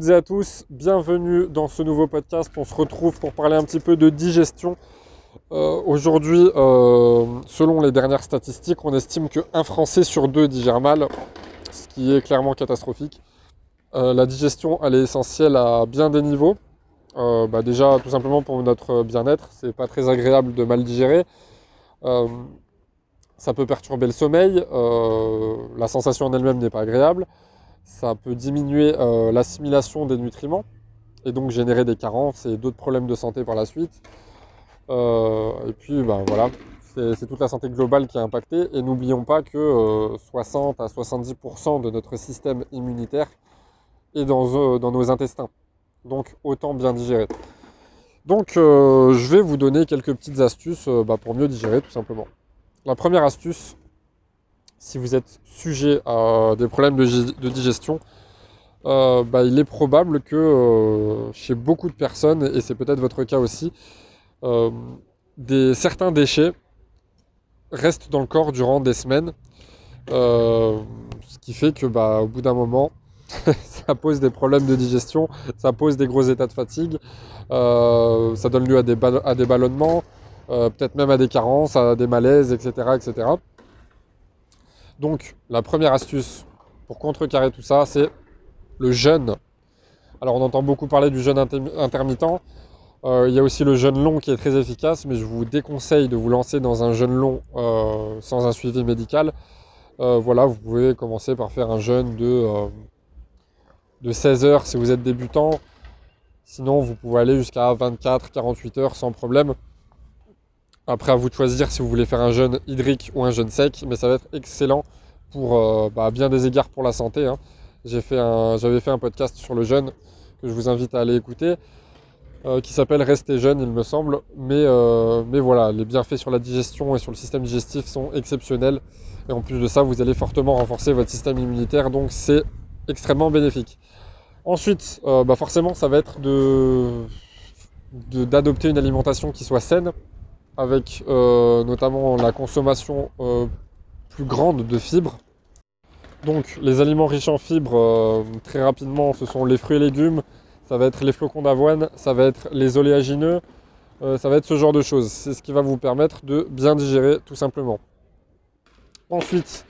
et à tous, bienvenue dans ce nouveau podcast. On se retrouve pour parler un petit peu de digestion. Euh, aujourd'hui, euh, selon les dernières statistiques, on estime qu'un Français sur deux digère mal, ce qui est clairement catastrophique. Euh, la digestion, elle est essentielle à bien des niveaux. Bah déjà, tout simplement pour notre bien-être, c'est pas très agréable de mal digérer. ça peut perturber le sommeil, la sensation en elle-même n'est pas agréable ça peut diminuer euh, l'assimilation des nutriments et donc générer des carences et d'autres problèmes de santé par la suite. Euh, et puis ben, voilà, c'est toute la santé globale qui est impactée. Et n'oublions pas que 60 euh, à 70% de notre système immunitaire est dans, nos intestins. Donc autant bien digérer. Donc je vais vous donner quelques petites astuces bah, pour mieux digérer tout simplement. La première astuce, si vous êtes sujet à des problèmes de, digestion, euh, bah, il est probable que euh, chez beaucoup de personnes, et c'est peut-être votre cas aussi, euh, certains déchets restent dans le corps durant des semaines, ce qui fait que bah, au bout d'un moment, ça pose des problèmes de digestion, ça pose des gros états de fatigue, ça donne lieu à des, à des ballonnements, peut-être même à des carences, à des malaises, etc. etc. Donc la première astuce pour contrecarrer tout ça, c'est le jeûne. Alors on entend beaucoup parler du jeûne intermittent. Euh, il y a aussi le jeûne long qui est très efficace, mais je vous déconseille de vous lancer dans un jeûne long euh, sans un suivi médical. Euh, voilà, vous pouvez commencer par faire un jeûne de, de 16 heures si vous êtes débutant. Sinon, vous pouvez aller jusqu'à 24-48 heures sans problème. Après, à vous de choisir si vous voulez faire un jeûne hydrique ou un jeûne sec, mais ça va être excellent pour euh, bah, bien des égards pour la santé. Hein. J'avais fait, un, podcast sur le jeûne que je vous invite à aller écouter, euh, qui s'appelle Rester jeune, il me semble. Mais, euh, mais voilà, les bienfaits sur la digestion et sur le système digestif sont exceptionnels. Et en plus de ça, vous allez fortement renforcer votre système immunitaire, donc c'est extrêmement bénéfique. Ensuite, bah forcément, ça va être d'adopter une alimentation qui soit saine, avec euh, notamment la consommation euh, plus grande de fibres. Donc les aliments riches en fibres, euh, très rapidement, ce sont les fruits et légumes, ça va être les flocons d'avoine, ça va être les oléagineux, ça va être ce genre de choses. C'est ce qui va vous permettre de bien digérer tout simplement. Ensuite,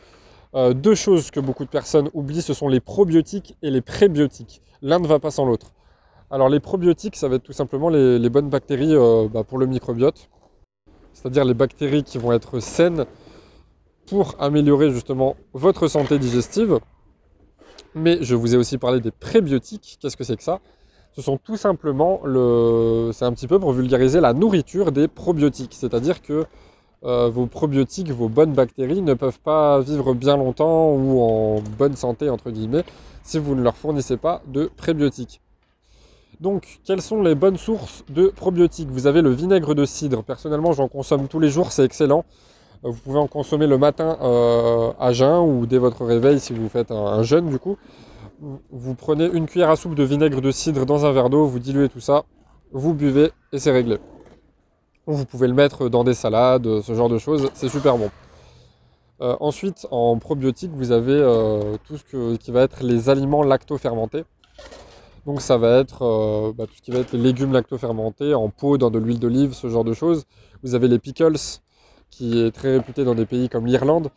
deux choses que beaucoup de personnes oublient, ce sont les probiotiques et les prébiotiques. L'un ne va pas sans l'autre. Alors les probiotiques, ça va être tout simplement les, bonnes bactéries bah, pour le microbiote c'est-à-dire les bactéries qui vont être saines pour améliorer justement votre santé digestive. Mais je vous ai aussi parlé des prébiotiques. Qu'est-ce que c'est que ça? Ce sont tout simplement le. C'est un petit peu pour vulgariser la nourriture des probiotiques. C'est-à-dire que euh, vos probiotiques, vos bonnes bactéries ne peuvent pas vivre bien longtemps ou en bonne santé entre guillemets si vous ne leur fournissez pas de prébiotiques. Donc, quelles sont les bonnes sources de probiotiques? Vous avez le vinaigre de cidre. Personnellement, j'en consomme tous les jours, c'est excellent. Euh, vous pouvez en consommer le matin euh, à jeun ou dès votre réveil si vous faites un, jeûne du coup. Vous prenez une cuillère à soupe de vinaigre de cidre dans un verre d'eau, vous diluez tout ça, vous buvez et c'est réglé. Vous pouvez le mettre dans des salades, ce genre de choses, c'est super bon. Euh, ensuite, en probiotique, vous avez tout ce qui va être les aliments lacto-fermentés. Donc ça va être euh, bah, tout ce qui va être les légumes lactofermentés en pot, dans de l'huile d'olive, ce genre de choses. Vous avez les pickles, qui est très réputé dans des pays comme l'Irlande.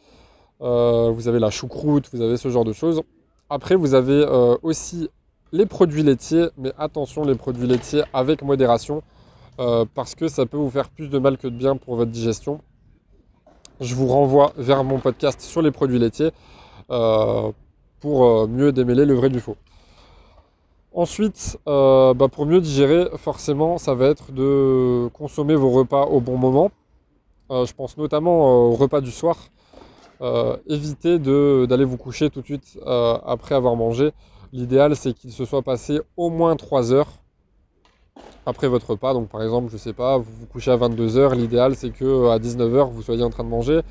Euh, vous avez la choucroute, vous avez ce genre de choses. Après, vous avez euh, aussi les produits laitiers, mais attention, les produits laitiers avec modération, parce que ça peut vous faire plus de mal que de bien pour votre digestion. Je vous renvoie vers mon podcast sur les produits laitiers pour mieux démêler le vrai du faux. Ensuite, euh, bah, pour mieux digérer, forcément, ça va être de consommer vos repas au bon moment. Euh, je pense notamment euh, au repas du soir. évitez d'aller vous coucher tout de suite après avoir mangé. L'idéal, c'est qu'il se soit passé au moins 3 heures après votre repas. Donc, par exemple, je ne sais pas, vous vous couchez à 22h. L'idéal, c'est que à 19h, vous soyez en train de manger.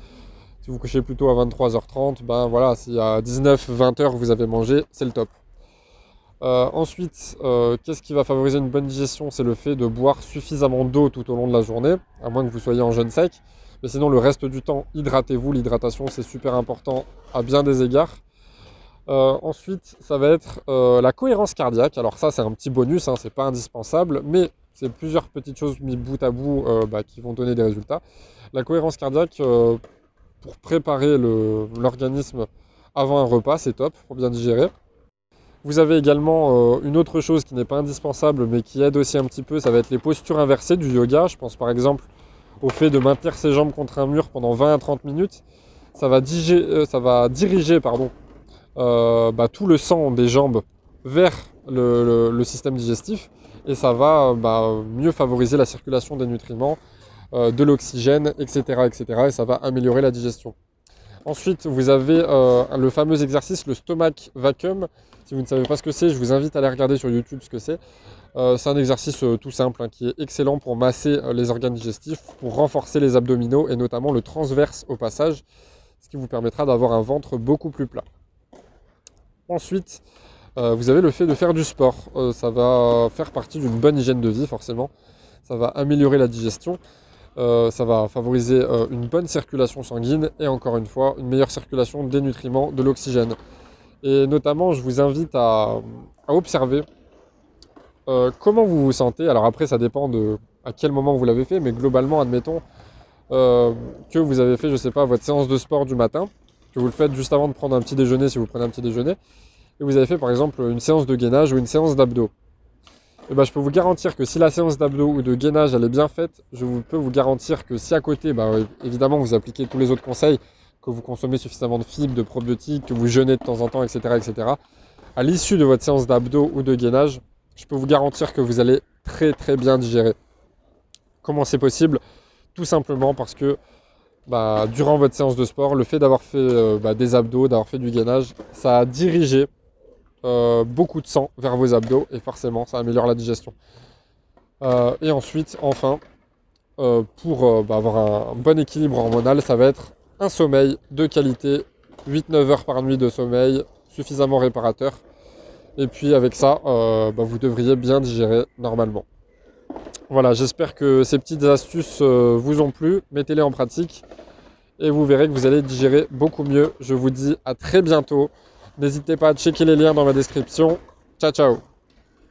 Si vous couchez plutôt à 23h30, ben voilà, si à 19-20h vous avez mangé, c'est le top. Euh, ensuite, euh, qu'est-ce qui va favoriser une bonne digestion? C'est le fait de boire suffisamment d'eau tout au long de la journée, à moins que vous soyez en jeûne sec. Mais sinon, le reste du temps, hydratez-vous. L'hydratation, c'est super important à bien des égards. ensuite, ça va être la cohérence cardiaque. Alors ça, c'est un petit bonus, hein, c'est pas indispensable, mais c'est plusieurs petites choses mises bout à bout bah, qui vont donner des résultats. La cohérence cardiaque, pour préparer l'organisme avant un repas, c'est top pour bien digérer. Vous avez également euh, une autre chose qui n'est pas indispensable mais qui aide aussi un petit peu, ça va être les postures inversées du yoga. Je pense par exemple au fait de maintenir ses jambes contre un mur pendant 20 à 30 minutes. Ça va, euh, ça va diriger pardon, euh, bah, tout le sang des jambes vers le, système digestif et ça va bah, mieux favoriser la circulation des nutriments, de l'oxygène, etc., etc. Et ça va améliorer la digestion. Ensuite, vous avez le fameux exercice, le stomach vacuum, si vous ne savez pas ce que c'est, je vous invite à aller regarder sur YouTube ce que c'est. Euh, c'est un exercice euh, tout simple hein, qui est excellent pour masser euh, les organes digestifs, pour renforcer les abdominaux et notamment le transverse au passage, ce qui vous permettra d'avoir un ventre beaucoup plus plat. Ensuite, vous avez le fait de faire du sport. ça va faire partie d'une bonne hygiène de vie forcément. Ça va améliorer la digestion. ça va favoriser une bonne circulation sanguine et encore une fois une meilleure circulation des nutriments, de l'oxygène. Et notamment, je vous invite à, observer euh, comment vous vous sentez. Alors après, ça dépend de à quel moment vous l'avez fait, mais globalement, admettons euh, que vous avez fait, je ne sais pas, votre séance de sport du matin, que vous le faites juste avant de prendre un petit déjeuner si vous prenez un petit déjeuner, et vous avez fait par exemple une séance de gainage ou une séance d'abdos. Et eh ben, je peux vous garantir que si la séance d'abdos ou de gainage elle est bien faite, je peux vous garantir que si à côté, bah, évidemment vous appliquez tous les autres conseils, que vous consommez suffisamment de fibres, de probiotiques, que vous jeûnez de temps en temps, etc. etc. À l'issue de votre séance d'abdos ou de gainage, je peux vous garantir que vous allez très très bien digérer. Comment c'est possible? Tout simplement parce que bah, durant votre séance de sport, le fait d'avoir fait euh, bah, des abdos, d'avoir fait du gainage, ça a dirigé euh, beaucoup de sang vers vos abdos et forcément ça améliore la digestion. Euh, et ensuite, enfin, pour bah, avoir un bon équilibre hormonal, ça va être un sommeil de qualité, 8-9 heures par nuit de sommeil, suffisamment réparateur. Et puis avec ça, euh, bah, vous devriez bien digérer normalement. Voilà, j'espère que ces petites astuces euh, vous ont plu. Mettez-les en pratique et vous verrez que vous allez digérer beaucoup mieux. Je vous dis à très bientôt. N'hésitez pas à checker les liens dans ma description. Ciao ciao